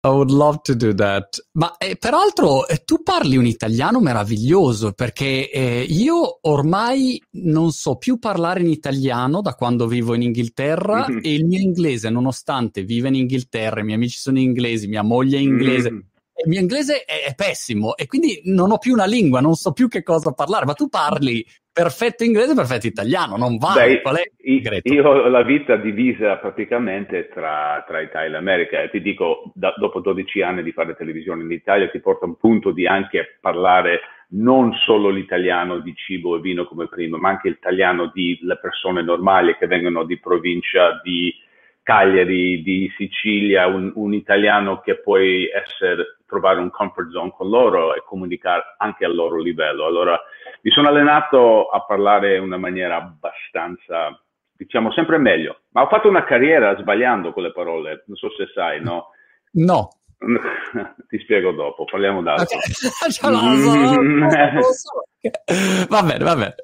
I would love to do that. Ma eh, peraltro eh, tu parli un italiano meraviglioso perché eh, io ormai non so più parlare in italiano da quando vivo in Inghilterra mm-hmm. e il mio inglese, nonostante viva in Inghilterra, i miei amici sono inglesi, mia moglie è inglese. Mm-hmm. Il mio inglese è, è, pessimo e quindi non ho più una lingua, non so più che cosa parlare, ma tu parli perfetto inglese, perfetto italiano, non vale. Beh, Qual è il io ho la vita divisa praticamente tra, tra Italia e America e ti dico, da, dopo 12 anni di fare televisione in Italia, ti porta un punto di anche parlare non solo l'italiano di cibo e vino come prima, ma anche l'italiano di le persone normali che vengono di provincia di Cagliari, di Sicilia, un, un italiano che puoi essere, trovare un comfort zone con loro e comunicare anche al loro livello. Allora, mi sono allenato a parlare in una maniera abbastanza, diciamo, sempre meglio, ma ho fatto una carriera sbagliando con le parole, non so se sai, no? No. Ti spiego dopo, parliamo d'altro. va bene, va bene.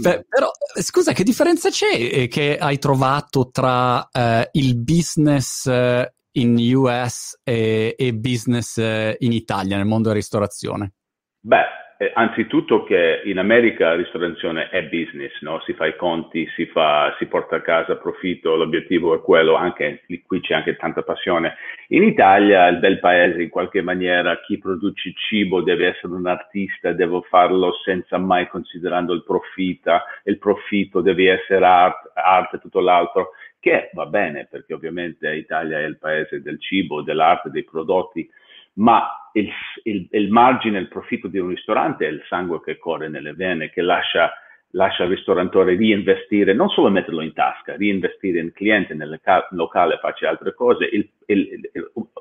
Beh, però, scusa, che differenza c'è eh, che hai trovato tra eh, il business eh, in US e, e business eh, in Italia, nel mondo della ristorazione? Beh, eh, anzitutto che in America la ristorazione è business, no? si fa i conti, si, fa, si, porta a casa profitto, l'obiettivo è quello, anche qui c'è anche tanta passione. In Italia, il bel paese, in qualche maniera, chi produce cibo deve essere un artista, deve farlo senza mai considerando il profitto, il profitto deve essere arte, e tutto l'altro, che va bene perché ovviamente l'Italia è il paese del cibo, dell'arte, dei prodotti, ma il, il, il, margine, il profitto di un ristorante è il sangue che corre nelle vene, che lascia, lascia il ristoratore reinvestire, non solo metterlo in tasca, reinvestire in cliente, nel locale, faccia altre cose. Il, il,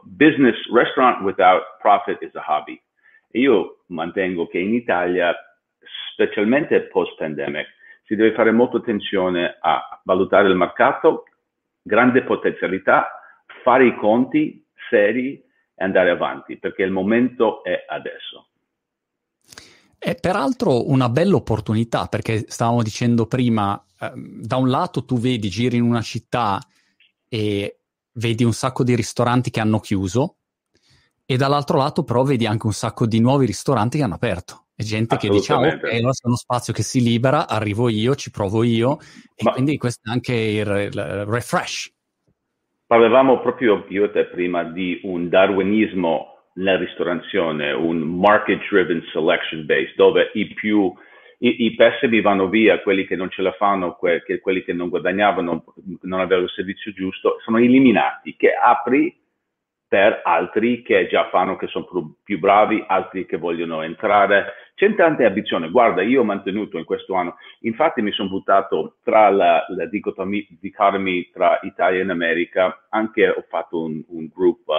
business, restaurant without profit is a hobby. io mantengo che in Italia, specialmente post-pandemic, si deve fare molta attenzione a valutare il mercato, grande potenzialità, fare i conti seri, andare avanti, perché il momento è adesso. È peraltro una bella opportunità, perché stavamo dicendo prima, eh, da un lato tu vedi, giri in una città e vedi un sacco di ristoranti che hanno chiuso, e dall'altro lato però vedi anche un sacco di nuovi ristoranti che hanno aperto. E gente che dice, ah, ok, allora c'è uno spazio che si libera, arrivo io, ci provo io, e Ma... quindi questo è anche il, il refresh. Parlavamo proprio io e te prima di un darwinismo nella ristorazione, un market-driven selection base, dove i più i, i pessimi vanno via, quelli che non ce la fanno, que, che, quelli che non guadagnavano, non avevano il servizio giusto, sono eliminati, che apri per altri che già fanno, che sono più, bravi, altri che vogliono entrare. C'è tante ambizioni. Guarda, io ho mantenuto in questo anno, infatti mi sono buttato tra la, la dicotomia tra Italia e America, anche ho fatto un, un gruppo, uh,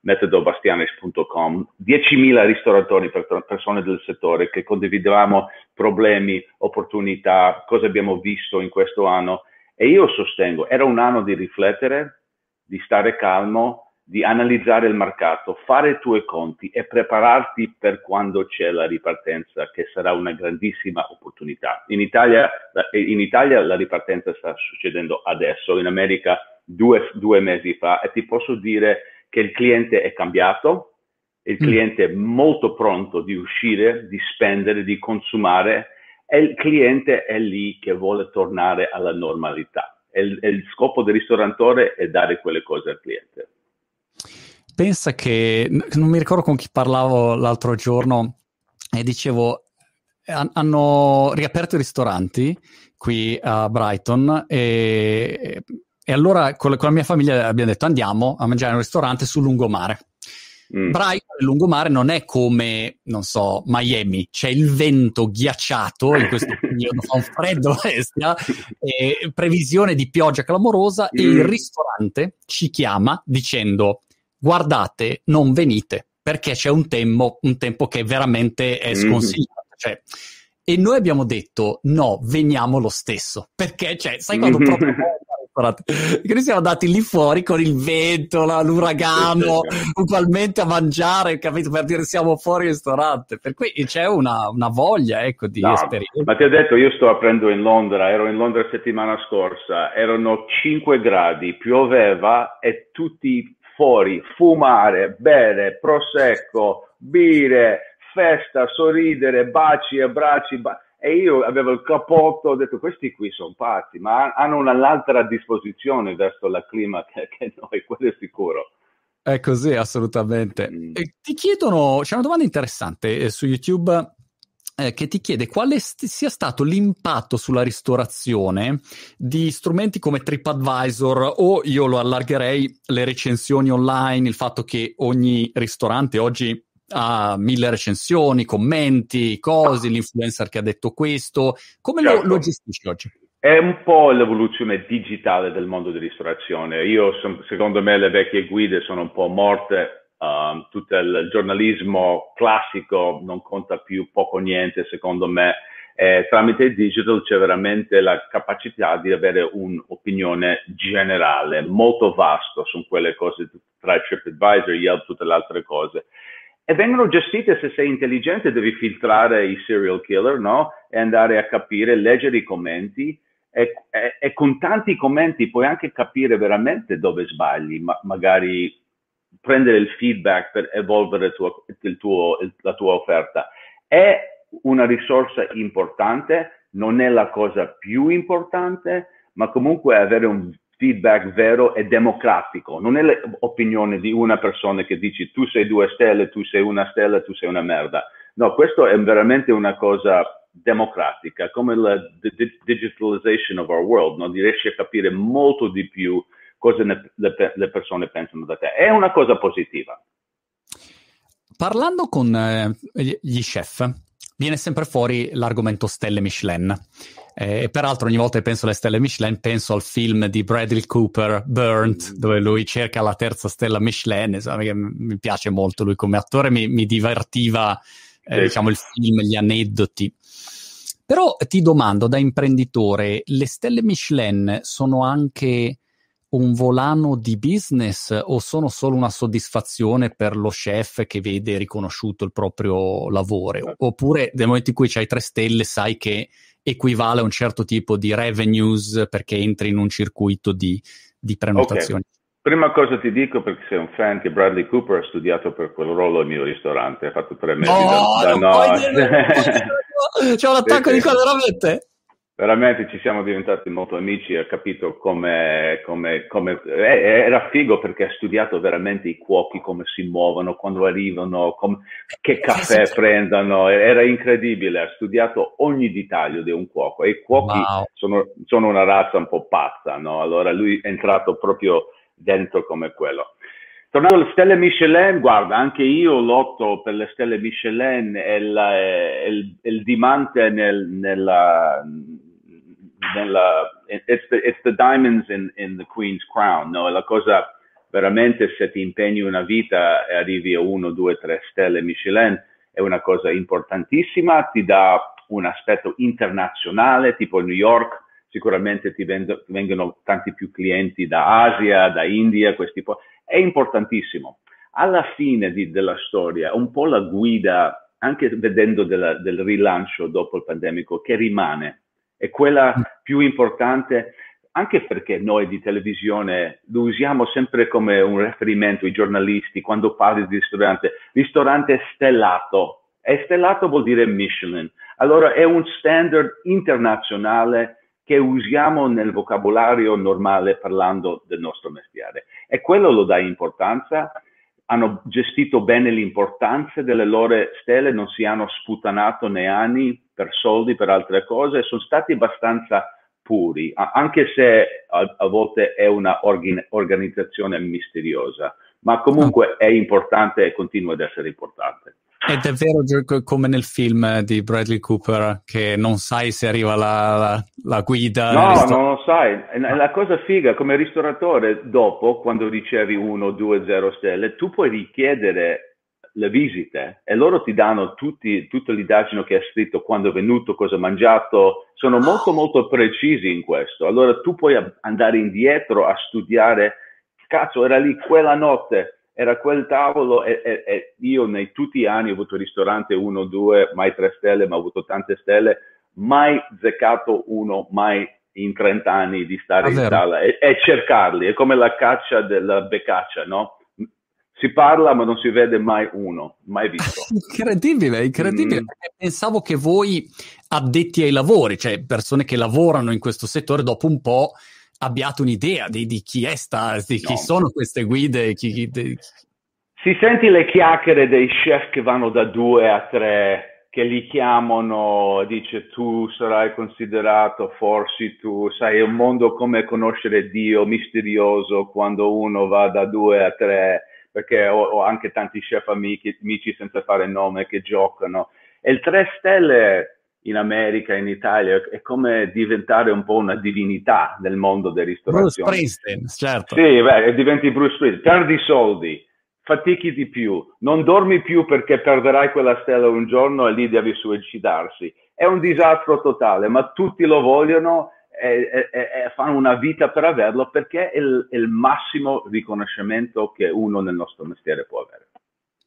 metodobastianes.com, 10.000 ristoratori, per, persone del settore che condividevamo problemi, opportunità, cosa abbiamo visto in questo anno e io sostengo, era un anno di riflettere, di stare calmo, di analizzare il mercato, fare i tuoi conti e prepararti per quando c'è la ripartenza, che sarà una grandissima opportunità. In Italia, in Italia la ripartenza sta succedendo adesso, in America due, due, mesi fa, e ti posso dire che il cliente è cambiato, il mm. cliente è molto pronto di uscire, di spendere, di consumare, e il cliente è lì che vuole tornare alla normalità. E il, il scopo del ristorantore è dare quelle cose al cliente pensa che non mi ricordo con chi parlavo l'altro giorno e dicevo hanno riaperto i ristoranti qui a Brighton e, e allora con la, con la, mia famiglia abbiamo detto andiamo a mangiare in un ristorante sul lungomare. Mm. Brighton, il lungomare non è come, non so, Miami, c'è il vento ghiacciato in questo periodo, fa un freddo bestia, previsione di pioggia clamorosa mm. e il mm. ristorante ci chiama dicendo guardate, non venite, perché c'è un tempo, un tempo che veramente è mm-hmm. sconsigliato. Mm. Cioè, e noi abbiamo detto no, veniamo lo stesso, perché, cioè, sai quando mm-hmm. proprio che noi siamo andati lì fuori con il vento, la, l'uragano, ugualmente a mangiare, capito? Per dire siamo fuori ristorante. Per cui c'è una, una voglia, ecco, di no, esperienza. Ma ti ho detto, io sto aprendo in Londra, ero in Londra settimana scorsa, erano 5 gradi, pioveva e tutti fuori, fumare, bere, prosecco, bere, festa, sorridere, baci, abbracci. Ba- e io avevo il cappotto, ho detto questi qui sono pazzi, ma hanno un'altra disposizione verso la clima che, che noi, quello è sicuro. È così, assolutamente. Mm. ti chiedono, c'è una domanda interessante eh, su YouTube eh, che ti chiede quale st- sia stato l'impatto sulla ristorazione di strumenti come TripAdvisor o io lo allargherei le recensioni online, il fatto che ogni ristorante oggi ha mille recensioni, commenti, cose, l'influencer che ha detto questo. Come certo. lo, lo gestisci oggi? È un po' l'evoluzione digitale del mondo di ristorazione. Io, secondo me, le vecchie guide sono un po' morte Um, tutto il giornalismo classico non conta più poco niente, secondo me. Eh, tramite il digital c'è veramente la capacità di avere un'opinione generale, molto vasto su quelle cose tra TripAdvisor, Yelp, tutte le altre cose. E vengono gestite, se sei intelligente, devi filtrare i serial killer, no? E andare a capire, leggere i commenti. E, e, e con tanti commenti puoi anche capire veramente dove sbagli, ma magari prendere il feedback per evolvere il tuo, il tuo, la tua offerta. È una risorsa importante, non è la cosa più importante, ma comunque avere un feedback vero e democratico. Non è l'opinione di una persona che dici tu sei due stelle, tu sei una stella, tu sei una merda. No, questo è veramente una cosa democratica, come la digitalization of our world, no? riesci a capire molto di più cosa ne, le, le, persone pensano da te. È una cosa positiva. Parlando con eh, gli chef, viene sempre fuori l'argomento stelle Michelin. Eh, e peraltro ogni volta che penso alle stelle Michelin penso al film di Bradley Cooper, Burnt, mm. dove lui cerca la terza stella Michelin. Insomma, mi piace molto lui come attore, mi, mi divertiva eh, diciamo, il film, gli aneddoti. Però ti domando, da imprenditore, le stelle Michelin sono anche un volano di business o sono solo una soddisfazione per lo chef che vede riconosciuto il proprio lavoro? Oppure nel momento in cui hai tre stelle sai che equivale a un certo tipo di revenues perché entri in un circuito di, di prenotazioni? Okay. Prima cosa ti dico, perché sei un fan, che Bradley Cooper ha studiato per quel ruolo al mio ristorante, ha fatto tre mesi no, da, da no. C'è un attacco di cuore veramente veramente ci siamo diventati molto amici, ha capito come, come, come eh, era figo perché ha studiato veramente i cuochi, come si muovono, quando arrivano, com, che caffè prendono, era incredibile, ha studiato ogni dettaglio di un cuoco e i cuochi wow. sono, sono, una razza un po' pazza, no? allora lui è entrato proprio dentro come quello. Tornando alle stelle Michelin, guarda, anche io lotto per le stelle Michelin e il, il, il dimante nel, nella, nella, it's, the, it's the diamonds in, in the Queen's crown, no? La cosa veramente se ti impegni una vita e arrivi a uno, due, tre stelle Michelin è una cosa importantissima, ti dà un aspetto internazionale, tipo New York, sicuramente ti vengono tanti più clienti da Asia, da India, questi po- è importantissimo. Alla fine di, della storia, un po' la guida, anche vedendo della, del rilancio dopo il pandemico, che rimane è quella mm. più importante anche perché noi di televisione lo usiamo sempre come un riferimento, i giornalisti, quando parli di ristorante, ristorante stellato. E stellato vuol dire Michelin. Allora è un standard internazionale che usiamo nel vocabolario normale parlando del nostro mestiere. E quello lo dà importanza. Hanno gestito bene l'importanza delle loro stelle, non si hanno sputanato né anni per soldi, per altre cose, sono stati abbastanza puri, anche se a, a volte è una organ- organizzazione misteriosa, ma comunque è importante e continua ad essere importante. È vero come nel film di Bradley Cooper che non sai se arriva la, la, la guida. No, ristor- non lo sai. La cosa figa, come ristoratore, dopo, quando ricevi uno, due, zero stelle, tu puoi richiedere le visite e loro ti danno tutti, tutta l'indagine che hai scritto, quando è venuto, cosa ha mangiato, sono molto molto precisi in questo. Allora tu puoi andare indietro a studiare, cazzo era lì quella notte, era quel tavolo e, e, e io nei tutti gli anni ho avuto ristorante uno, due, mai tre stelle, ma ho avuto tante stelle, mai zeccato uno, mai in 30 anni di stare ah, in sala e, e cercarli, è come la caccia della becaccia, no? si parla ma non si vede mai uno, mai visto. incredibile, incredibile. Mm. Pensavo che voi addetti ai lavori, cioè persone che lavorano in questo settore, dopo un po' abbiate un'idea di, di chi è sta, di no. chi sono queste guide. Chi, chi, di... Si senti le chiacchiere dei chef che vanno da due a tre, che li chiamano, dice tu sarai considerato, forse tu, sai, è un mondo come conoscere Dio, misterioso, quando uno va da due a tre, perché ho, ho anche tanti chef amici, amici senza fare nome che giocano. E il tre stelle in America, in Italia, è come diventare un po' una divinità nel mondo della ristorazione. Bruce Springsteen, certo. Sì, beh, diventi Bruce Springsteen, perdi soldi, fatichi di più, non dormi più perché perderai quella stella un giorno e lì devi suicidarsi. È un disastro totale, ma tutti lo vogliono e, e, e fanno una vita per averlo perché è il, è il massimo riconoscimento che uno nel nostro mestiere può avere.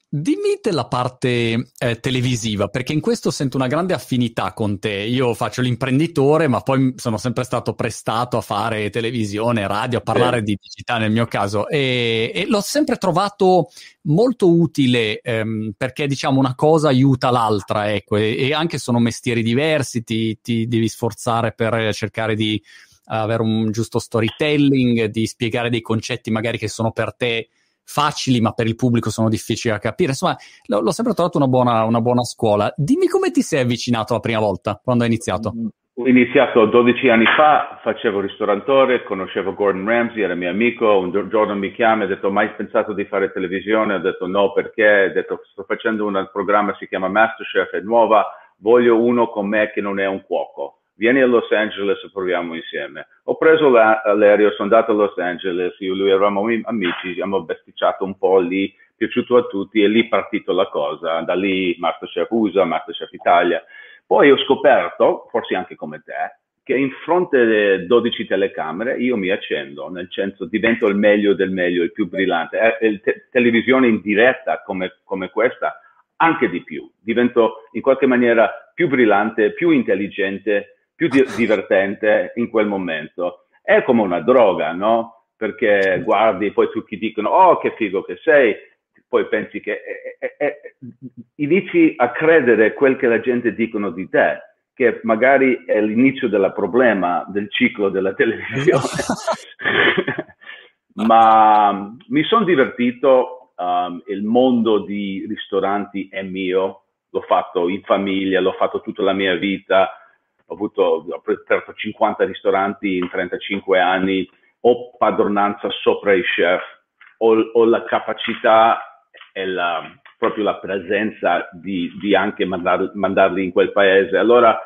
Dimmi della parte eh, televisiva, perché in questo sento una grande affinità con te. Io faccio l'imprenditore, ma poi sono sempre stato prestato a fare televisione, radio, a parlare sì. di digitale nel mio caso e, e l'ho sempre trovato molto utile ehm, perché diciamo una cosa aiuta l'altra, ecco, e, e anche sono mestieri diversi, ti, ti devi sforzare per cercare di avere un giusto storytelling, di spiegare dei concetti magari che sono per te facili, ma per il pubblico sono difficili da capire. Insomma, l- l'ho sempre trovato una buona, una buona, scuola. Dimmi come ti sei avvicinato la prima volta, quando hai iniziato. Ho iniziato 12 anni fa, facevo ristorantore, conoscevo Gordon Ramsay, era mio amico, un giorno mi chiama e ha detto mai pensato di fare televisione? Ho detto no perché, ho detto sto facendo un programma, si chiama Masterchef, è nuova, voglio uno con me che non è un cuoco vieni a Los Angeles e proviamo insieme. Ho preso l'aereo, sono andato a Los Angeles, io e lui eravamo amici, abbiamo besticciato un po' lì, piaciuto a tutti e lì è partita la cosa, da lì Masterchef USA, Masterchef Italia. Poi ho scoperto, forse anche come te, che in fronte alle 12 telecamere io mi accendo, nel senso divento il meglio del meglio, il più brillante. Eh, te- televisione in diretta come, come questa, anche di più. Divento in qualche maniera più brillante, più intelligente, più di- divertente in quel momento. È come una droga, no? Perché guardi, poi tutti dicono, oh che figo che sei, poi pensi che eh, eh, eh, inizi a credere quel che la gente dicono di te, che magari è l'inizio del problema del ciclo della televisione. Ma mi sono divertito, um, il mondo di ristoranti è mio, l'ho fatto in famiglia, l'ho fatto tutta la mia vita, ho avuto ho aperto 50 ristoranti in 35 anni, ho padronanza sopra i chef, ho, ho la capacità e la, proprio la presenza di, di anche mandar, mandarli in quel paese. Allora,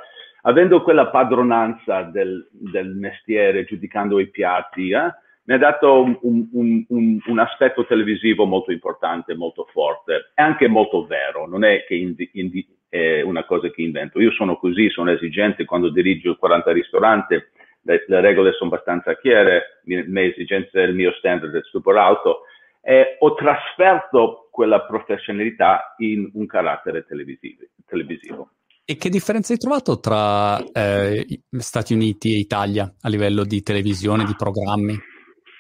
avendo quella padronanza del, del mestiere, giudicando i piatti, eh, mi ha dato un, un, un, un, aspetto televisivo molto importante, molto forte e anche molto vero. Non è che indi, indi, è una cosa che invento. Io sono così, sono esigente quando dirigo 40 ristoranti, le, le regole sono abbastanza chiare, le mie esigenze, il mio standard è super alto e ho trasferto quella professionalità in un carattere televisivo. televisivo. E che differenza hai trovato tra eh, Stati Uniti e Italia a livello di televisione, di programmi?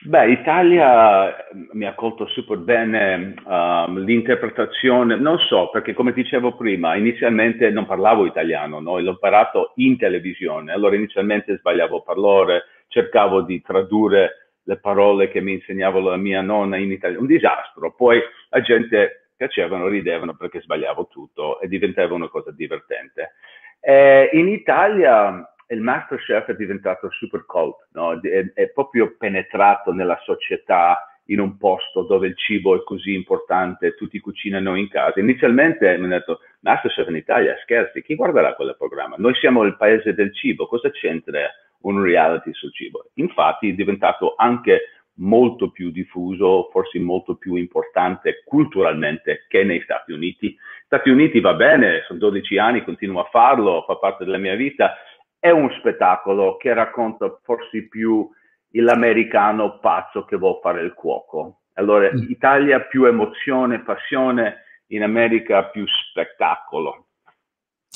Beh, Italia mm, mi ha colto super bene um, l'interpretazione, non so, perché come dicevo prima, inizialmente non parlavo italiano, no? l'ho imparato in televisione, allora inizialmente sbagliavo parlare, cercavo di tradurre le parole che mi insegnava la mia nonna in italiano, un disastro, poi la gente piacevano, ridevano perché sbagliavo tutto e diventava una cosa divertente. Eh, in Italia il Masterchef è diventato super cult, no? è, è, proprio penetrato nella società in un posto dove il cibo è così importante, tutti cucinano in casa. Inizialmente mi hanno detto Masterchef in Italia, scherzi, chi guarderà quel programma? Noi siamo il paese del cibo, cosa c'entra un reality sul cibo? Infatti è diventato anche molto più diffuso, forse molto più importante culturalmente che nei Stati Uniti. Stati Uniti va bene, sono 12 anni, continuo a farlo, fa parte della mia vita, è un spettacolo che racconta forse più l'americano pazzo che vuole fare il cuoco. Allora, mm. Italia più emozione, passione, in America più spettacolo.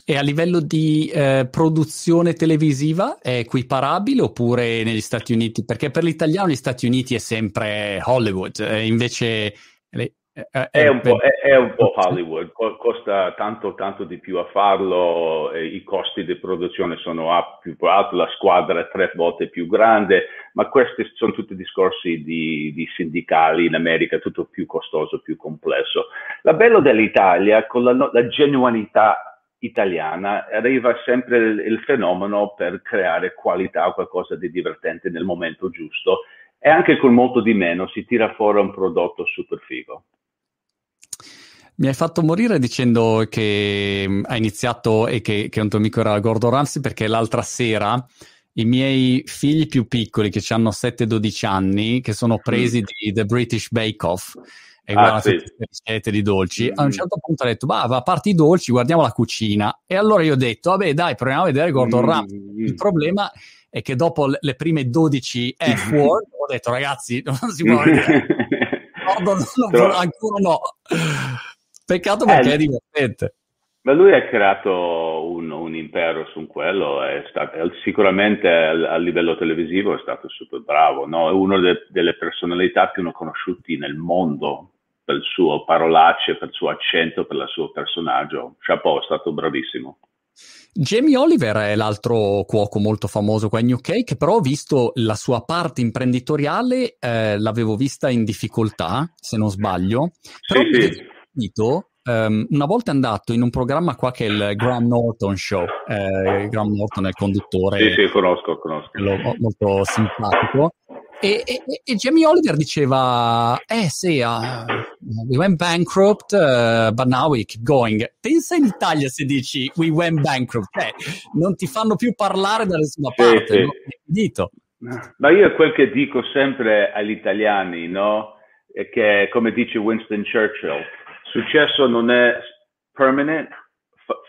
E a livello di eh, produzione televisiva è equiparabile oppure negli Stati Uniti? Perché per l'italiano gli Stati Uniti è sempre Hollywood, eh, invece è, è, un è, è, un po', Hollywood, costa tanto, tanto di più a farlo, i costi di produzione sono più alti, la squadra è tre volte più grande, ma questi sono tutti discorsi di, di sindicali in America, tutto più costoso, più complesso. La bello dell'Italia, con la, la genuinità italiana, arriva sempre il, il fenomeno per creare qualità, qualcosa di divertente nel momento giusto e anche con molto di meno si tira fuori un prodotto super figo. Mi hai fatto morire dicendo che mm, hai iniziato e che, che un tuo amico era Gordon Ramsay perché l'altra sera i miei figli più piccoli che hanno 7-12 anni, che sono presi mm. di The British Bake Off e ah, guardano sì. tutte le ricette di dolci, a un mm. certo punto ha detto, bah, a parte i dolci, guardiamo la cucina. E allora io ho detto, vabbè dai, proviamo a vedere Gordon mm. Ramsay. Il problema è che dopo le prime 12 F-word ho detto, ragazzi, non si può vedere. Gordon, non, ancora no. Peccato perché eh, è divertente. Ma lui ha creato un, un impero su quello, è stato, sicuramente a, livello televisivo è stato super bravo, no? è una de, delle personalità più conosciute nel mondo per il suo parolacce, per il suo accento, per il suo personaggio. Chapeau, è stato bravissimo. Jamie Oliver è l'altro cuoco molto famoso qua in UK, che però ho visto la sua parte imprenditoriale, eh, l'avevo vista in difficoltà, se non sbaglio. Però sì, sì sentito um, una volta è andato in un programma qua che è il Graham Norton Show. Eh, Graham Norton è il conduttore. Sì, sì, conosco, conosco. Molto simpatico. E, e, e, Jamie Oliver diceva: Eh sì, uh, we went bankrupt, uh, but now we keep going. Pensa in Italia se dici we went bankrupt, eh, non ti fanno più parlare da nessuna parte. Sì. No? Dito. Ma io quel che dico sempre agli italiani, no? È che, come dice Winston Churchill, Successo non è permanent,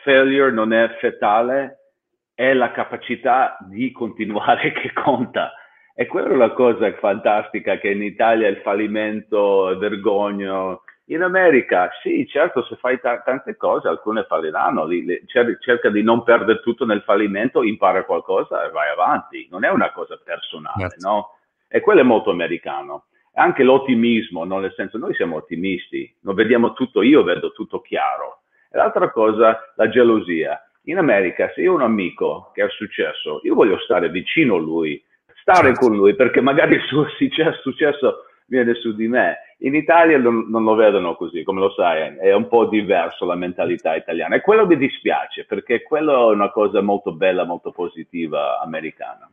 failure non è fetale, è la capacità di continuare che conta. E quella è la cosa fantastica che in Italia il fallimento è vergogno. In America, sì, certo, se fai t- tante cose, alcune falliranno, li, li, cer- cerca di non perdere tutto nel fallimento, impara qualcosa e vai avanti. Non è una cosa personale. Certo. no? E quello è molto americano anche l'ottimismo, no? nel senso noi siamo ottimisti, non vediamo tutto, io vedo tutto chiaro. E l'altra cosa, la gelosia. In America, se io ho un amico che ha successo, io voglio stare vicino a lui, stare certo. con lui, perché magari il suo successo viene su di me. In Italia non, non, lo vedono così, come lo sai, è un po' diverso la mentalità italiana e quello mi dispiace perché quello è una cosa molto bella, molto positiva americana.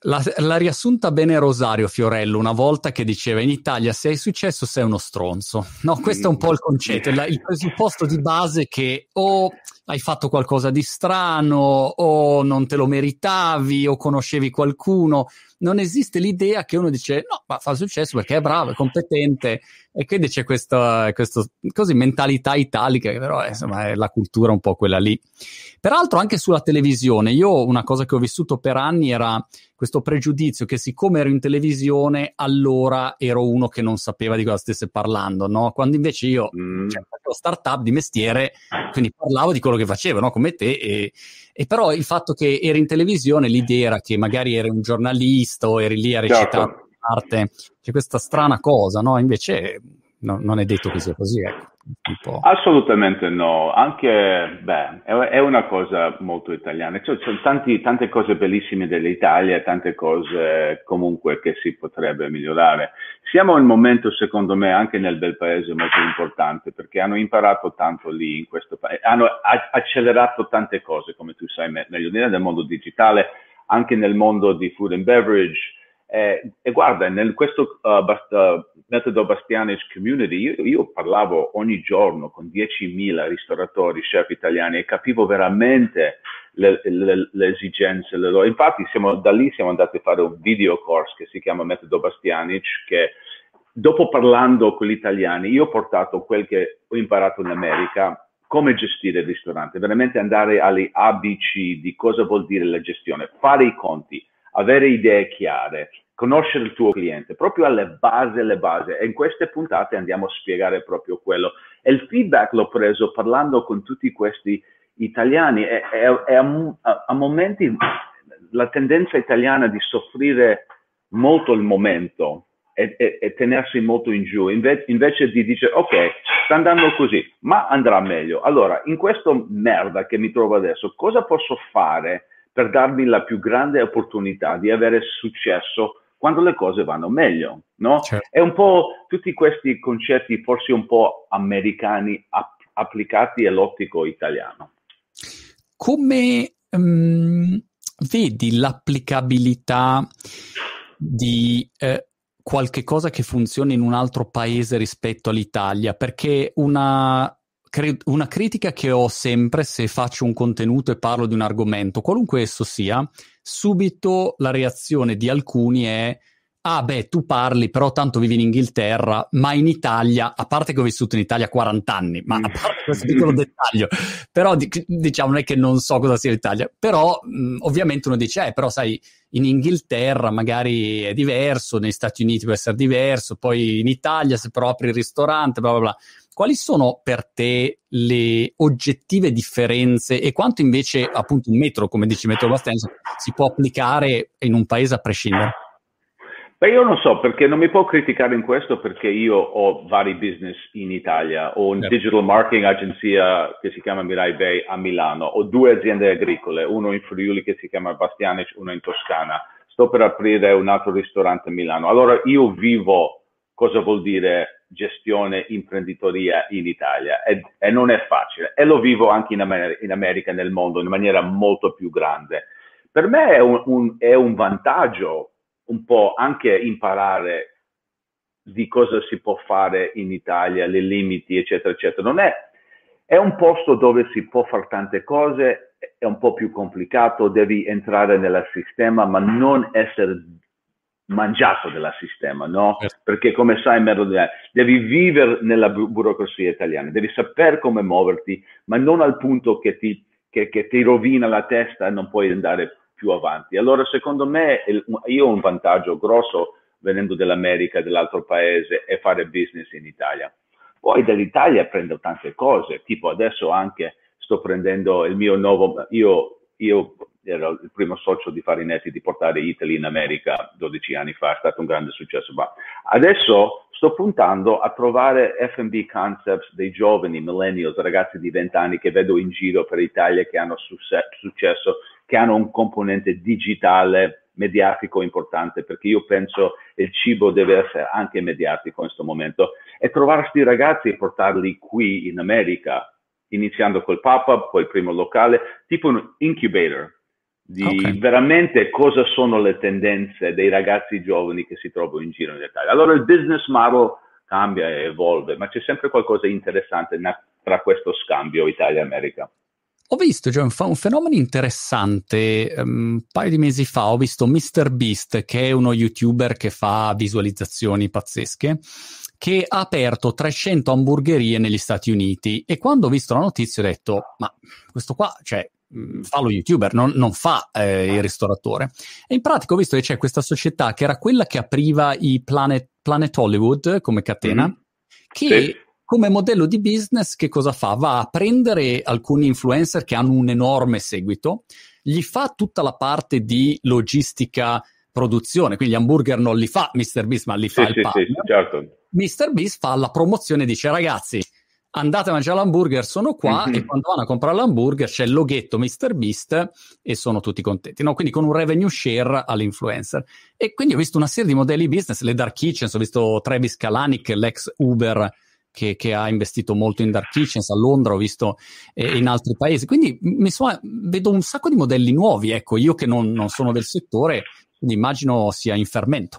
La, l'ha riassunta bene Rosario Fiorello una volta che diceva in Italia se hai successo sei uno stronzo. No, questo è un po' il concetto, il, il presupposto di base che o hai fatto qualcosa di strano o non te lo meritavi o conoscevi qualcuno. Non esiste l'idea che uno dice no, ma fa successo perché è bravo, è competente e quindi c'è questa, questa così, mentalità italica che però insomma, è la cultura un po' quella lì. Peraltro anche sulla televisione, io una cosa che ho vissuto per anni era questo pregiudizio che siccome ero in televisione allora ero uno che non sapeva di cosa stesse parlando, no? Quando invece io mm. cioè, facevo startup di mestiere, quindi parlavo di quello che facevo, no? Come te e, e, però il fatto che eri in televisione, l'idea era che magari eri un giornalista o eri lì a recitare certo. parte, c'è questa strana cosa, no? Invece no, non è detto che sia così, ecco. Assolutamente no, anche beh, è, una cosa molto italiana. Cioè, ci sono tanti, tante cose bellissime dell'Italia, tante cose comunque che si potrebbe migliorare. Siamo in un momento, secondo me, anche nel bel paese molto importante perché hanno imparato tanto lì in questo paese, hanno accelerato tante cose, come tu sai meglio nel mondo digitale, anche nel mondo di food and beverage eh, e guarda, in questo uh, bast- uh, metodo Bastianic Community io, io, parlavo ogni giorno con 10.000 ristoratori, chef italiani e capivo veramente le, le, le esigenze. Le loro. Infatti siamo, da lì siamo andati a fare un video course che si chiama Metodo Bastianic che dopo parlando con gli italiani io ho portato quel che ho imparato in America come gestire il ristorante, veramente andare alle ABC di cosa vuol dire la gestione, fare i conti avere idee chiare, conoscere il tuo cliente, proprio alle basi, alle basi. E in queste puntate andiamo a spiegare proprio quello. E il feedback l'ho preso parlando con tutti questi italiani e, e, e a, a, momenti la tendenza italiana di soffrire molto il momento e, e, e, tenersi molto in giù, Inve- invece di dire ok, sta andando così, ma andrà meglio. Allora, in questa merda che mi trovo adesso, cosa posso fare per darmi la più grande opportunità di avere successo quando le cose vanno meglio? No? Certo. È un po' tutti questi concetti, forse un po' americani, app- applicati all'ottico italiano. Come um, vedi l'applicabilità di eh, qualche cosa che funziona in un altro paese rispetto all'Italia? Perché una, una critica che ho sempre se faccio un contenuto e parlo di un argomento, qualunque esso sia, subito la reazione di alcuni è ah beh, tu parli, però tanto vivi in Inghilterra, ma in Italia, a parte che ho vissuto in Italia 40 anni, ma a parte questo piccolo dettaglio, però diciamo non è che non so cosa sia l'Italia, però mh, ovviamente uno dice, eh, però sai, in Inghilterra magari è diverso, negli Stati Uniti può essere diverso, poi in Italia se però apri il ristorante, bla bla bla. Quali sono per te le oggettive differenze e quanto invece appunto un metro, come dici metro Bastenza, si può applicare in un paese a prescindere? Beh, io non so perché non mi può criticare in questo perché io ho vari business in Italia, ho un certo. digital marketing agenzia che si chiama Mirai Bay a Milano, ho due aziende agricole, uno in Friuli che si chiama Bastianic, uno in Toscana, sto per aprire un altro ristorante a Milano. Allora io vivo cosa vuol dire gestione, imprenditoria in Italia e, e non è facile e lo vivo anche in, Amer- in, America, nel mondo, in maniera molto più grande. Per me è un, un, è un vantaggio un po' anche imparare di cosa si può fare in Italia, le limiti, eccetera, eccetera. Non è, è un posto dove si può fare tante cose, è un po' più complicato, devi entrare nel sistema, ma non essere mangiato dal sistema, no? Certo. Perché come sai, devi vivere nella bu- burocrazia italiana, devi sapere come muoverti, ma non al punto che ti, che, che ti rovina la testa e non puoi andare più avanti. Allora, secondo me, io ho un vantaggio grosso venendo dall'America, dall'altro paese e fare business in Italia. Poi dall'Italia prendo tante cose, tipo adesso anche sto prendendo il mio nuovo, io, io ero il primo socio di Farinetti di portare Italy in America 12 anni fa, è stato un grande successo, ma adesso sto puntando a trovare F&B concepts dei giovani millennials, ragazzi di 20 anni che vedo in giro per l'Italia che hanno successo che hanno un componente digitale mediatico importante, perché io penso il cibo deve essere anche mediatico in questo momento, e trovare questi ragazzi e portarli qui in America, iniziando col pop-up, poi il primo locale, tipo un incubator, di okay. veramente cosa sono le tendenze dei ragazzi giovani che si trovano in giro in Italia. Allora il business model cambia e evolve, ma c'è sempre qualcosa di interessante tra questo scambio Italia-America. Ho visto cioè, un, fenomeno interessante. Um, un paio di mesi fa ho visto MrBeast, che è uno youtuber che fa visualizzazioni pazzesche, che ha aperto 300 hamburgerie negli Stati Uniti. E quando ho visto la notizia ho detto: Ma questo qua, cioè, mm, fa lo youtuber, non, non fa eh, il ristoratore. E in pratica ho visto che c'è questa società che era quella che apriva i Planet, Planet Hollywood come catena, mm-hmm. che sì come modello di business che cosa fa? Va a prendere alcuni influencer che hanno un enorme seguito, gli fa tutta la parte di logistica produzione, quindi gli hamburger non li fa MrBeast, ma li fa sì, il sì, sì, certo. MrBeast fa la promozione e dice ragazzi, andate a mangiare l'hamburger, sono qua mm-hmm. e quando vanno a comprare l'hamburger c'è il loghetto MrBeast e sono tutti contenti. No? Quindi con un revenue share all'influencer. E quindi ho visto una serie di modelli business, le dark kitchens, ho visto Travis Kalanick, l'ex Uber che, che, ha investito molto in Dark Kitchens a Londra, ho visto eh, in altri paesi. Quindi so, vedo un sacco di modelli nuovi. Ecco, io che non, non sono del settore, immagino sia in fermento.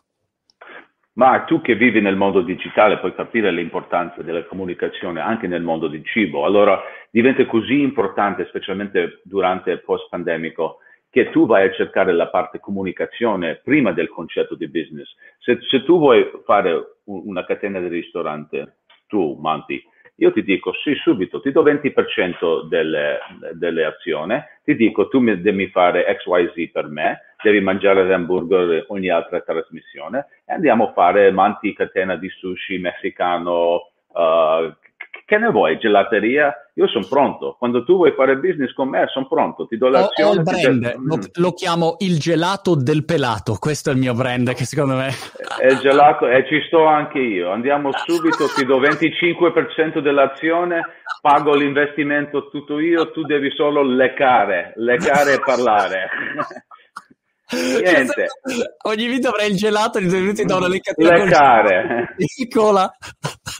Ma tu che vivi nel mondo digitale puoi capire l'importanza della comunicazione anche nel mondo del cibo. Allora diventa così importante, specialmente durante il post-pandemico, che tu vai a cercare la parte comunicazione prima del concetto di business. Se, se tu vuoi fare una catena di ristorante, tu, Manti, io ti dico sì subito, ti do 20% delle, delle azioni, ti dico tu mi devi fare XYZ per me, devi mangiare l'hamburger ogni altra trasmissione e andiamo a fare Manti catena di sushi messicano, uh, che ne vuoi, gelateria? Io sono pronto. Quando tu vuoi fare business con me, sono pronto. Ti do l'azione. Ho, ho brand, ti... lo, lo, chiamo il gelato del pelato. Questo è il mio brand, che secondo me... È gelato e ci sto anche io. Andiamo subito, ti do 25% dell'azione, pago l'investimento tutto io, tu devi solo leccare, leccare e parlare. Niente. Ogni video avrei il gelato di due minuti da una leccatina Le care. Piccola.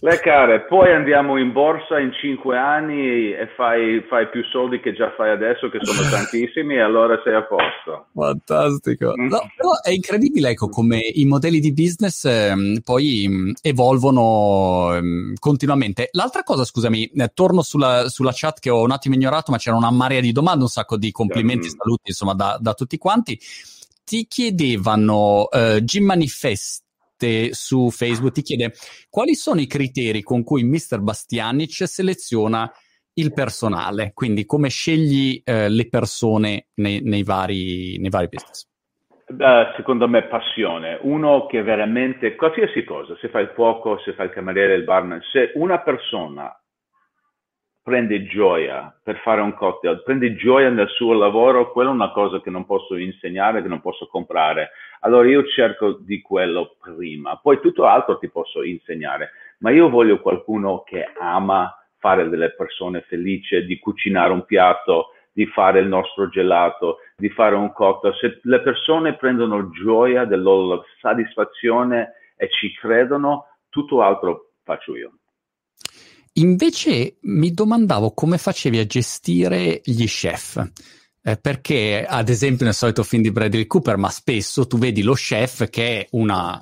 Le care. Poi andiamo in borsa in cinque anni e fai, fai, più soldi che già fai adesso, che sono tantissimi, e allora sei a posto. Fantastico. Mm. No, è incredibile, ecco, come i modelli di business eh, poi mh, mm, evolvono eh, continuamente. L'altra cosa, scusami, eh, torno sulla, sulla, chat che ho un attimo ignorato, ma c'era una marea di domande, un sacco di complimenti, mm. saluti, insomma, da, da tutti quanti ti chiedevano, uh, Jim Manifeste su Facebook ti chiede quali sono i criteri con cui Mr. Bastianic seleziona il personale, quindi come scegli uh, le persone nei, nei, vari, nei vari business. Uh, secondo me passione, uno che veramente, qualsiasi cosa, se fa il cuoco, se fa il cameriere, il barman, se una persona prende gioia per fare un cocktail, prende gioia nel suo lavoro, quella è una cosa che non posso insegnare, che non posso comprare. Allora io cerco di quello prima, poi tutto altro ti posso insegnare, ma io voglio qualcuno che ama fare delle persone felici, di cucinare un piatto, di fare il nostro gelato, di fare un cocktail. Se le persone prendono gioia della loro soddisfazione e ci credono, tutto altro faccio io. Invece mi domandavo come facevi a gestire gli chef. Eh, perché, ad esempio, nel solito film di Bradley Cooper, ma spesso tu vedi lo chef che è una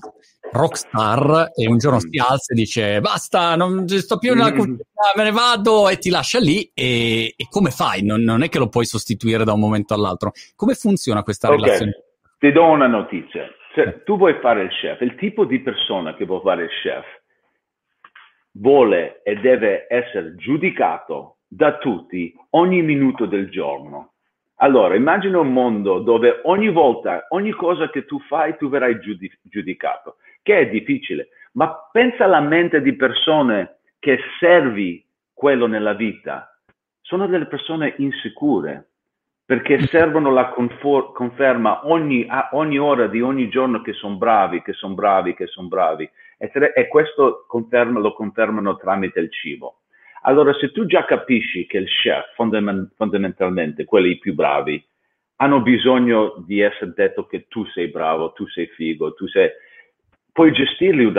rockstar e un giorno si alza e dice basta, non sto più nella mm. cucina, me ne vado e ti lascia lì e, e come fai? Non, non, è che lo puoi sostituire da un momento all'altro. Come funziona questa okay. relazione? Ti do una notizia. Se tu vuoi fare il chef, il tipo di persona che vuoi fare il chef vuole e deve essere giudicato da tutti ogni minuto del giorno. Allora, immagina un mondo dove ogni volta, ogni cosa che tu fai, tu verrai giudicato, che è difficile. Ma pensa alla mente di persone che servi quello nella vita. Sono delle persone insicure, perché servono la confor- conferma ogni, ogni, ora di ogni giorno che sono bravi, che sono bravi, che sono bravi. E, tre, e questo conferma, lo confermano tramite il cibo. Allora, se tu già capisci che il chef, fondament- fondamentalmente, quelli più bravi, hanno bisogno di essere detto che tu sei bravo, tu sei figo, tu sei... Puoi gestirli,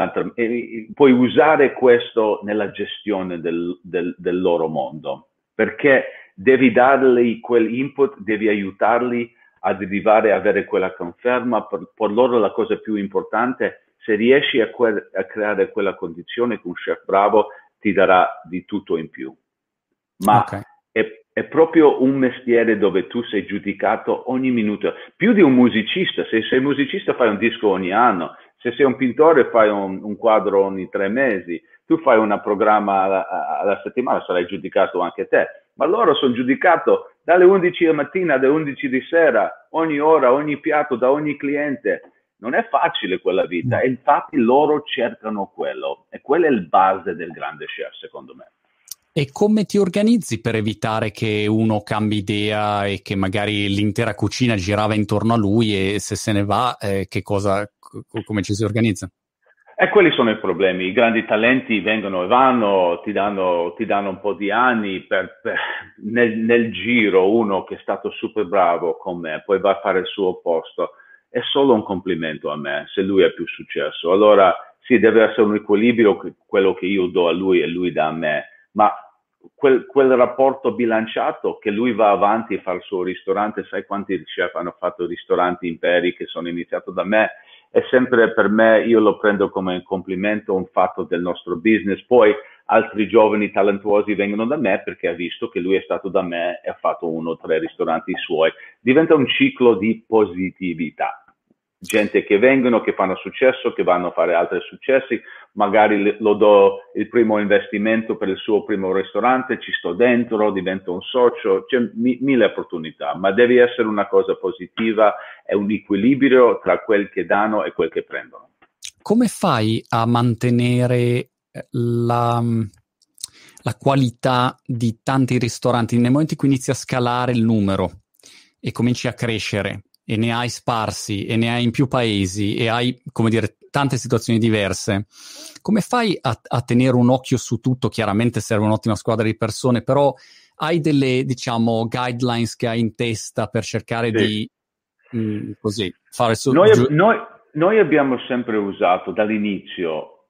puoi usare questo nella gestione del, del, del loro mondo, perché devi dargli quell'input, devi aiutarli ad arrivare a avere quella conferma. Per, per loro la cosa più importante, se riesci a, que- a, creare quella condizione un chef bravo ti darà di tutto in più. Ma okay. è, è, proprio un mestiere dove tu sei giudicato ogni minuto, più di un musicista. Se sei musicista fai un disco ogni anno, se sei un pittore fai un, un quadro ogni tre mesi, tu fai un programma alla, alla settimana, sarai giudicato anche te ma loro sono giudicato dalle 11 di mattina alle 11 di sera, ogni ora, ogni piatto, da ogni cliente. Non è facile quella vita e infatti loro cercano quello e quella è il base del grande chef secondo me. E come ti organizzi per evitare che uno cambi idea e che magari l'intera cucina girava intorno a lui e se se ne va, eh, che cosa, come ci si organizza? E quelli sono i problemi. I grandi talenti vengono e vanno, ti danno, ti danno un po' di anni per, per, nel, nel, giro. Uno che è stato super bravo con me, poi va a fare il suo posto. È solo un complimento a me se lui ha più successo. Allora sì, deve essere un equilibrio quello che io do a lui e lui dà a me, ma quel, quel rapporto bilanciato che lui va avanti e fa il suo ristorante. Sai quanti chef hanno fatto ristoranti imperi che sono iniziato da me? è sempre per me, io lo prendo come un complimento, un fatto del nostro business. Poi altri giovani talentuosi vengono da me perché ha visto che lui è stato da me e ha fatto uno o tre ristoranti suoi. Diventa un ciclo di positività gente che vengono, che fanno successo, che vanno a fare altri successi, magari lo do il primo investimento per il suo primo ristorante, ci sto dentro, divento un socio, c'è mi, mille opportunità, ma devi essere una cosa positiva e un equilibrio tra quel che danno e quel che prendono. Come fai a mantenere la, la qualità di tanti ristoranti. Nel momento in cui inizi a scalare il numero e cominci a crescere e ne hai sparsi e ne hai in più paesi e hai, come dire, tante situazioni diverse, come fai a, a tenere un occhio su tutto? Chiaramente serve un'ottima squadra di persone, però hai delle, diciamo, guidelines che hai in testa per cercare sì. di mh, mm, così fare su. Noi, noi, noi abbiamo sempre usato dall'inizio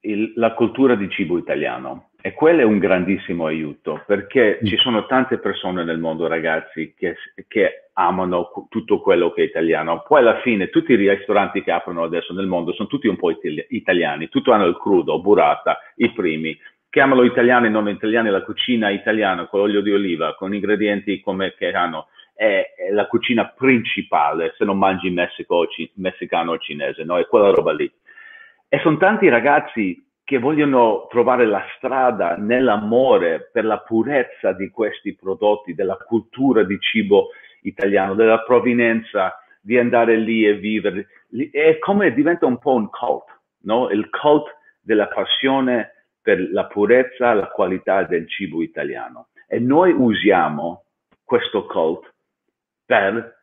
il, la cultura di cibo italiano e quello è un grandissimo aiuto perché mm. ci sono tante persone nel mondo, ragazzi, che, che, amano tutto quello che è italiano. Poi alla fine tutti i ristoranti che aprono adesso nel mondo sono tutti un po' itali- italiani, tutto hanno il crudo, burrata, i primi. Chiamalo italiani, non italiani, la cucina italiana con l'olio di oliva, con ingredienti come che hanno è, la cucina principale se non mangi messico, messicano o cinese, no? È quella roba lì. E sono tanti ragazzi che vogliono trovare la strada nell'amore per la purezza di questi prodotti, della cultura di cibo italiano, della provenienza, di andare lì e vivere. È come diventa un po' un cult, no? Il cult della passione per la purezza, la qualità del cibo italiano. E noi usiamo questo cult per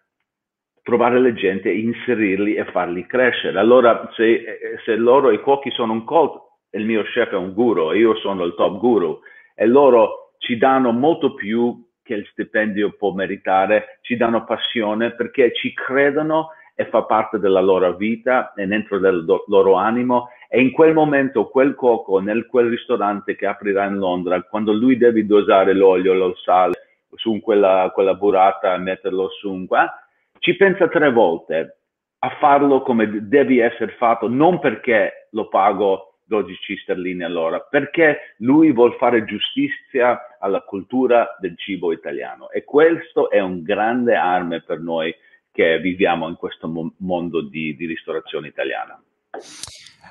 trovare le gente, inserirli e farli crescere. Allora, se, se loro, i cuochi sono un cult, il mio chef è un guru, io sono il top guru, e loro ci danno molto più che il stipendio può meritare, ci danno passione perché ci credono e fa parte della loro vita e dentro del loro animo. E in quel momento quel cuoco nel quel ristorante che aprirà in Londra, quando lui deve dosare l'olio, il sale su quella, quella burrata e metterlo su un qua, ci pensa tre volte a farlo come devi essere fatto, non perché lo pago 12 sterline all'ora, perché lui vuole fare giustizia alla cultura del cibo italiano e questo è un grande arme per noi che viviamo in questo mo- mondo di, di ristorazione italiana.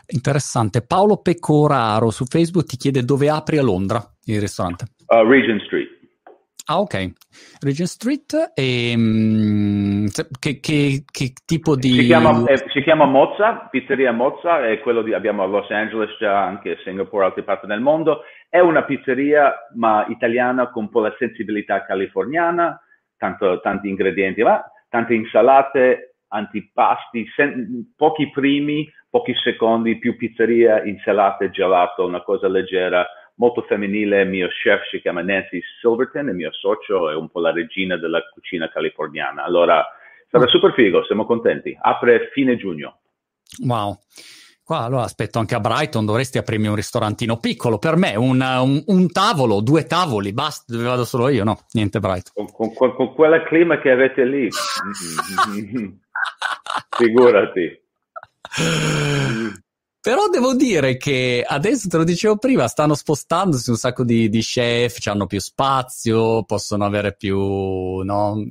Interessante. Paolo Pecoraro su Facebook ti chiede dove apri a Londra il ristorante. Uh, Regent Street. Ah, ok. Regent Street e um, che, che, che, tipo di... Si chiama, eh, si chiama, Mozza, Pizzeria Mozza, è quello di abbiamo a Los Angeles, già anche a Singapore, altre parti del mondo. È una pizzeria ma italiana con un po' la sensibilità californiana, tanto, tanti ingredienti, ma tante insalate, antipasti, sen- pochi primi, pochi secondi, più pizzeria, insalate, gelato, una cosa leggera molto femminile, il mio chef si chiama Nancy Silverton, il mio socio è un po' la regina della cucina californiana. Allora, sarà mm. super figo, siamo contenti. Apre fine giugno. Wow. Qua allora aspetto anche a Brighton, dovresti aprirmi un ristorantino piccolo per me, un, un, un tavolo, due tavoli, basta, dove vado solo io, no? Niente Brighton. Con, con, con quella clima che avete lì, figurati. Però devo dire che adesso te lo dicevo prima, stanno spostandosi un sacco di, di chef, hanno più spazio, possono avere più, no,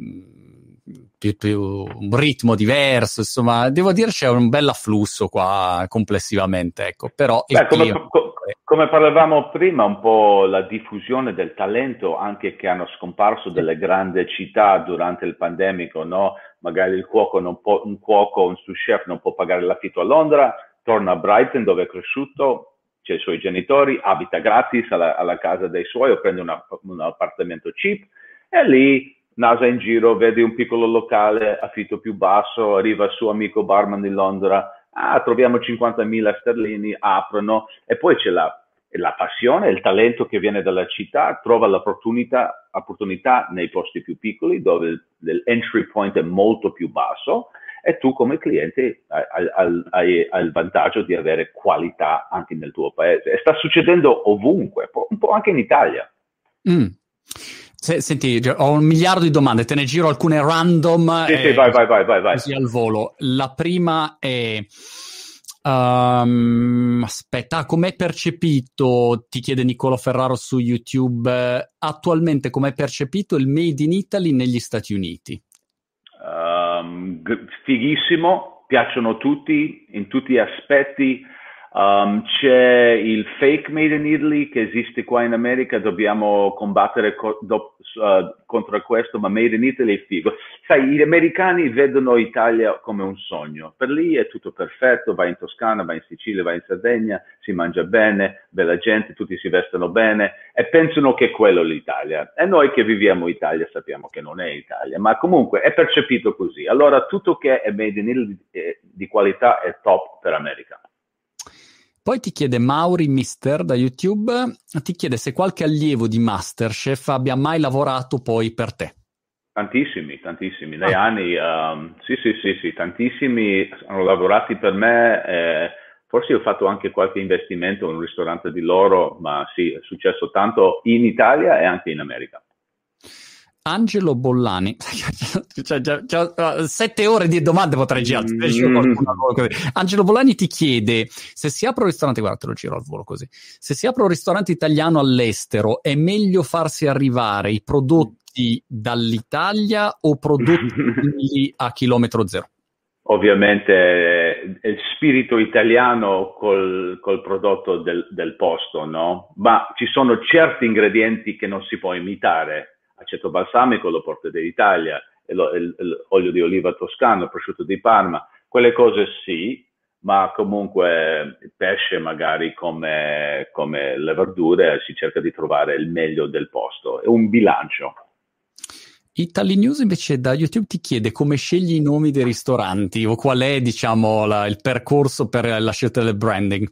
più, più, un ritmo diverso, insomma, devo dire c'è un bel afflusso qua complessivamente, ecco, però... Beh, come, co- come, parlavamo prima, un po' la diffusione del talento anche che hanno scomparso delle grandi città durante il pandemico, no? Magari il cuoco, non può, un cuoco, un sous chef non può pagare l'affitto a Londra, torna a Brighton dove è cresciuto, c'è i suoi genitori, abita gratis alla, alla casa dei suoi o prende una, un appartamento cheap e lì nasa in giro, vede un piccolo locale, affitto più basso, arriva il suo amico barman di Londra, ah, troviamo 50.000 sterlini, aprono e poi c'è la, la passione, il talento che viene dalla città, trova l'opportunità opportunità nei posti più piccoli dove l'entry point è molto più basso e tu come cliente hai, hai, hai, il vantaggio di avere qualità anche nel tuo paese. E sta succedendo ovunque, un po' anche in Italia. Mm. Se, senti, ho un miliardo di domande, te ne giro alcune random. Sì, sì, vai, vai, vai, vai, vai. Così al volo. La prima è... Um, aspetta, com'è percepito, ti chiede Nicolo Ferraro su YouTube, attualmente com'è percepito il Made in Italy negli Stati Uniti? Fighissimo, piacciono tutti in tutti gli aspetti. Um, c'è il fake made in Italy che esiste qua in America, dobbiamo combattere co- do- uh, contro questo, ma made in Italy è figo. Sai, gli americani vedono Italia come un sogno, per lì è tutto perfetto, vai in Toscana, vai in Sicilia, vai in Sardegna, si mangia bene, bella gente, tutti si vestono bene e pensano che è quello l'Italia. E noi che viviamo in Italia sappiamo che non è Italia, ma comunque è percepito così. Allora tutto che è made in Italy eh, di qualità è top per America. Poi ti chiede Mauri Mister da YouTube, ti chiede se qualche allievo di Masterchef abbia mai lavorato poi per te. Tantissimi, tantissimi, negli ah. anni, um, sì, sì, sì, sì, tantissimi hanno lavorato per me, eh, forse ho fatto anche qualche investimento in un ristorante di loro, ma sì, è successo tanto in Italia e anche in America. Angelo Bollani, cioè, già, già, uh, sette ore di domande potrei girare. Mm. Angelo Bollani ti chiede se si apre un ristorante, guarda, te lo giro al volo così. Se si apre un ristorante italiano all'estero, è meglio farsi arrivare i prodotti dall'Italia o prodotti a chilometro zero? Ovviamente il spirito italiano col, col prodotto del, del posto, no? Ma ci sono certi ingredienti che non si può imitare aceto balsamico lo porta dall'Italia, l'olio di oliva toscano, il prosciutto di Parma, quelle cose sì, ma comunque il pesce magari come, come le verdure si cerca di trovare il meglio del posto, è un bilancio. Italy News invece da YouTube ti chiede come scegli i nomi dei ristoranti o qual è diciamo la, il percorso per la scelta del branding.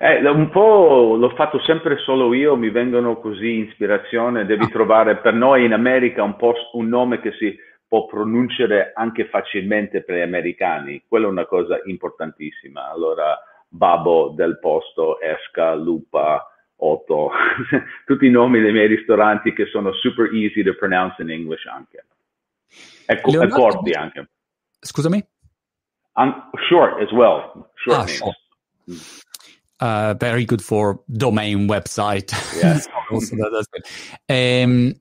Eh, un po' l'ho fatto sempre solo io, mi vengono così ispirazione, devi ah. trovare per noi in America un, post, un nome che si può pronunciare anche facilmente per gli americani, quella è una cosa importantissima. Allora, Babbo del posto, Esca, Lupa, Otto, tutti i nomi dei miei ristoranti che sono super easy to pronounce in English anche. Ecco, e corti anche. Scusami? Um, short as well. Short ah, Short. Mm uh, very good for domain website. Yeah. um,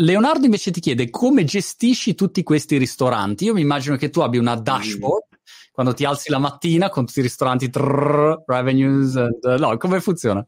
Leonardo invece ti chiede come gestisci tutti questi ristoranti. Io mi immagino che tu abbia una dashboard mm. quando ti alzi la mattina con tutti i ristoranti, trrr, revenues, and, uh, no, come funziona?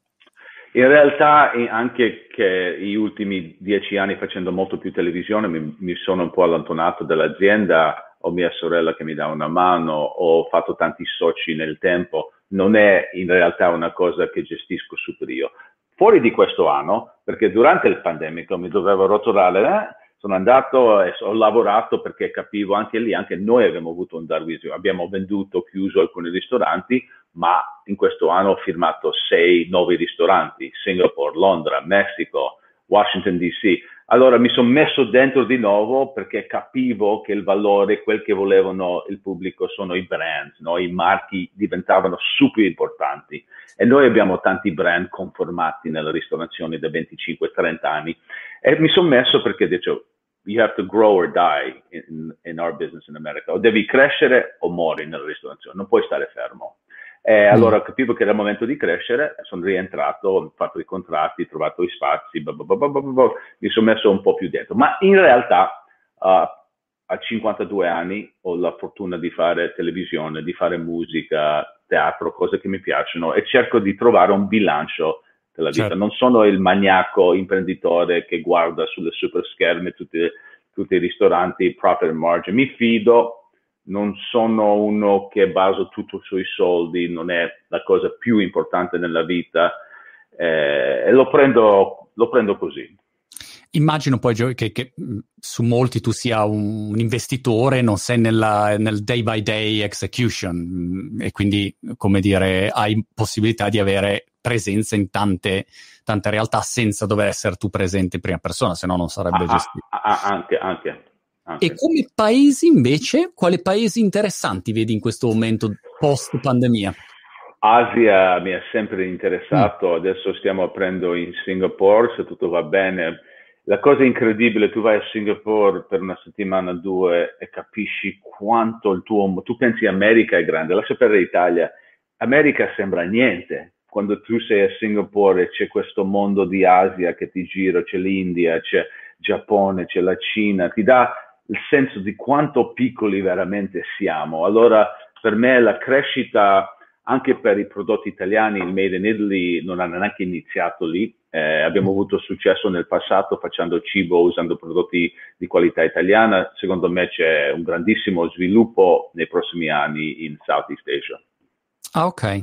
In realtà anche che gli ultimi dieci anni facendo molto più televisione mi, mi sono un po' allontanato dall'azienda, ho mia sorella che mi dà una mano, ho fatto tanti soci nel tempo, non è in realtà una cosa che gestisco super io. Fuori di questo anno, perché durante il pandemico mi dovevo rotolare, eh, sono andato e ho lavorato perché capivo anche lì, anche noi abbiamo avuto un darwinismo, abbiamo venduto, chiuso alcuni ristoranti, ma in questo anno ho firmato sei nuovi ristoranti, Singapore, Londra, Messico, Washington DC. Allora mi sono messo dentro di nuovo perché capivo che il valore, quel che volevano il pubblico sono i brand, no? i marchi diventavano super importanti e noi abbiamo tanti brand conformati nella ristorazione da 25-30 anni e mi sono messo perché dicevo you have to grow or die in, in our business in America o devi crescere o muori nella ristorazione, non puoi stare fermo. E mm. allora capivo che era il momento di crescere, sono rientrato, ho fatto i contratti, ho trovato i spazi, blah, blah, blah, mi sono messo un po' più dentro. Ma in realtà uh, a 52 anni ho la fortuna di fare televisione, di fare musica, teatro, cose che mi piacciono e cerco di trovare un bilancio della vita. Certo. Non sono il maniaco imprenditore che guarda sulle super scherme tutti, tutti i ristoranti, profit margin. Mi fido, non sono uno che baso tutto sui soldi, non è la cosa più importante nella vita eh, e lo prendo, lo prendo così. Immagino poi che, che, su molti tu sia un, investitore, non sei nella, nel day by day execution e quindi, come dire, hai possibilità di avere presenza in tante, tante realtà senza dover essere tu presente in prima persona, se no non sarebbe ah, ah gestito. Ah, anche, anche. Okay. E come paesi invece, quali paesi interessanti vedi in questo momento post pandemia? Asia mi ha sempre interessato, mm. adesso stiamo aprendo in Singapore, se tutto va bene. La cosa incredibile, tu vai a Singapore per una settimana o due e capisci quanto il tuo... Tu pensi America è grande, lascia perdere l'Italia. America sembra niente. Quando tu sei a Singapore e c'è questo mondo di Asia che ti gira, c'è l'India, c'è Giappone, c'è la Cina, ti dà il senso di quanto piccoli veramente siamo. Allora, per me la crescita anche per i prodotti italiani il Made in Italy non ha neanche iniziato lì. Eh, abbiamo avuto successo nel passato facendo cibo usando prodotti di qualità italiana. Secondo me c'è un grandissimo sviluppo nei prossimi anni in Southeast Asia. Ah, ok,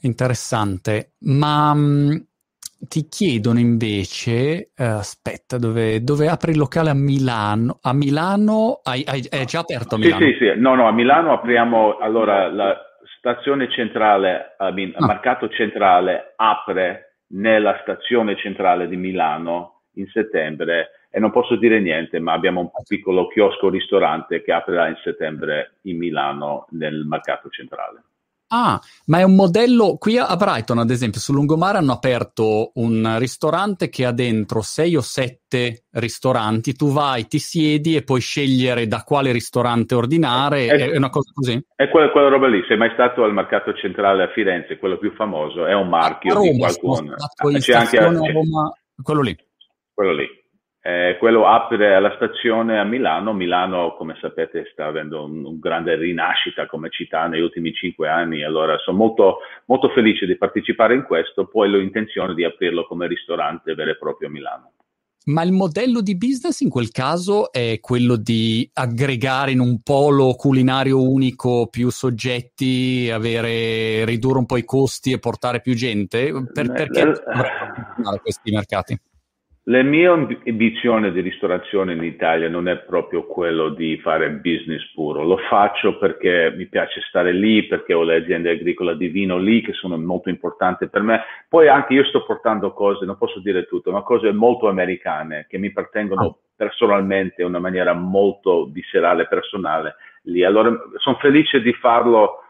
interessante. Ma mh, mm, ti chiedono invece, eh, aspetta, dove, dove, apri il locale a Milano? A Milano hai, hai, è già aperto a Milano? Sì, sì, sì. No, no, a Milano apriamo, allora, la stazione centrale, I mean, ah. Mercato Centrale apre nella stazione centrale di Milano in settembre e non posso dire niente, ma abbiamo un piccolo chiosco ristorante che aprirà in settembre in Milano nel Mercato Centrale. Ah, ma è un modello. Qui a Brighton, ad esempio, sul lungomare hanno aperto un ristorante che ha dentro sei o sette ristoranti. Tu vai, ti siedi e puoi scegliere da quale ristorante ordinare. È, è una cosa così? È quella, quella, roba lì. Sei mai stato al mercato centrale a Firenze, quello più famoso? È un marchio Roma, di qualcuno. Ah, c'è anche a Roma, quello lì. Quello lì. Eh, quello apre alla stazione a Milano. Milano, come sapete, sta avendo un, un, grande rinascita come città negli ultimi cinque anni. Allora sono molto, molto felice di partecipare in questo. Poi ho intenzione di aprirlo come ristorante vero e proprio a Milano. Ma il modello di business in quel caso è quello di aggregare in un polo culinario unico più soggetti, avere, ridurre un po' i costi e portare più gente? Per, perché eh, questi mercati? La mia ambizione di ristorazione in Italia non è proprio quello di fare business puro, lo faccio perché mi piace stare lì, perché ho le aziende agricole di vino lì che sono molto importanti per me. Poi anche io sto portando cose, non posso dire tutto, ma cose molto americane che mi appartengono ah. personalmente in una maniera molto viscerale, personale lì. Allora sono felice di farlo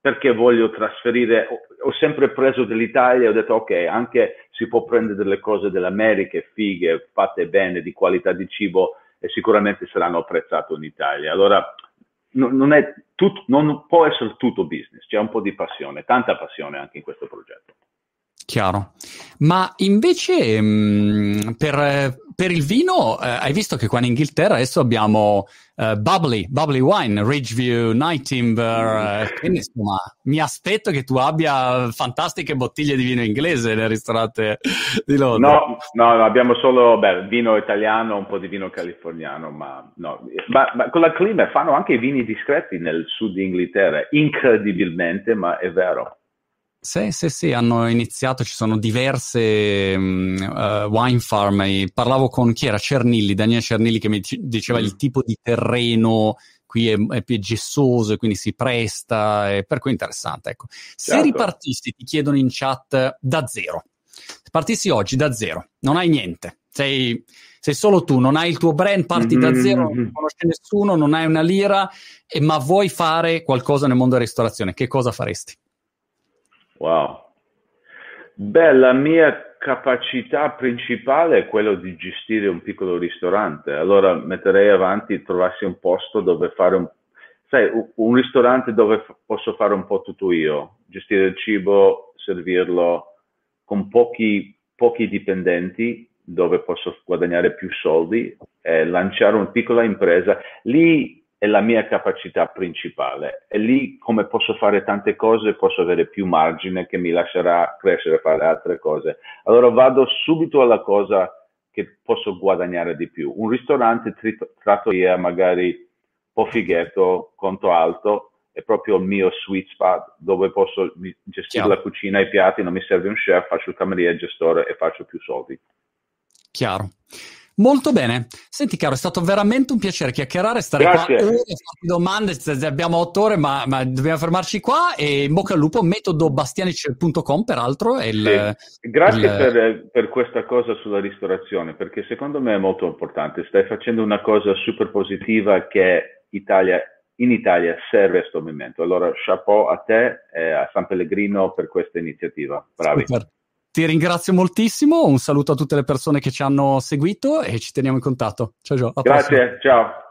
perché voglio trasferire, ho sempre preso dell'Italia e ho detto ok, anche si può prendere delle cose dell'America, fighe, fatte bene, di qualità di cibo e sicuramente saranno apprezzate in Italia. Allora non, è tut, non può essere tutto business, c'è un po' di passione, tanta passione anche in questo progetto. Chiaro. Ma invece mh, per, per, il vino, eh, hai visto che qua in Inghilterra adesso abbiamo uh, Bubbly, Bubbly Wine, Ridgeview, Night Timber, eh, quindi insomma mi aspetto che tu abbia fantastiche bottiglie di vino inglese nel ristorante di Londra. No, no, abbiamo solo beh, vino italiano, un po' di vino californiano, ma no. Ma, ma con la clima fanno anche vini discreti nel sud di Inghilterra, incredibilmente, ma è vero. Sì, sì, sì, hanno iniziato, ci sono diverse um, uh, wine farm. Parlavo con chi era? Cernilli, Daniele Cernilli che mi diceva mm. il tipo di terreno qui è, è più gessoso e quindi si presta, e per cui è interessante. Ecco. Se certo. ripartissi, ti chiedono in chat da zero. Se partissi oggi da zero, non hai niente, sei, sei solo tu, non hai il tuo brand, parti mm-hmm. da zero, non conosci nessuno, non hai una lira, e, ma vuoi fare qualcosa nel mondo della ristorazione, che cosa faresti? Wow. Beh, la mia capacità principale è quella di gestire un piccolo ristorante. Allora metterei avanti trovarsi un posto dove fare un, sai, un ristorante dove f- posso fare un po' tutto io, gestire il cibo, servirlo con pochi, pochi dipendenti dove posso guadagnare più soldi, eh, lanciare una piccola impresa. Lì è la mia capacità principale. E lì, come posso fare tante cose, posso avere più margine che mi lascerà crescere e fare altre cose. Allora vado subito alla cosa che posso guadagnare di più. Un ristorante, trattoria, magari un po' fighetto, conto alto, è proprio il mio sweet spot dove posso gestire Chiaro. la cucina e i piatti, non mi serve un chef, faccio il cameriere, il gestore e faccio più soldi. Chiaro. Molto bene. Senti, caro, è stato veramente un piacere chiacchierare, stare Grazie. qua ore, farti domande. Abbiamo otto ore, ma, ma, dobbiamo fermarci qua. E in bocca al lupo, metodobastianic.com, peraltro. Il, sì. Grazie il... per, per, questa cosa sulla ristorazione, perché secondo me è molto importante. Stai facendo una cosa super positiva che Italia, in Italia serve a questo momento. Allora, chapeau a te e a San Pellegrino per questa iniziativa. Bravi. Super. Ti ringrazio moltissimo, un saluto a tutte le persone che ci hanno seguito e ci teniamo in contatto. Ciao Gio. Grazie, prossima. ciao.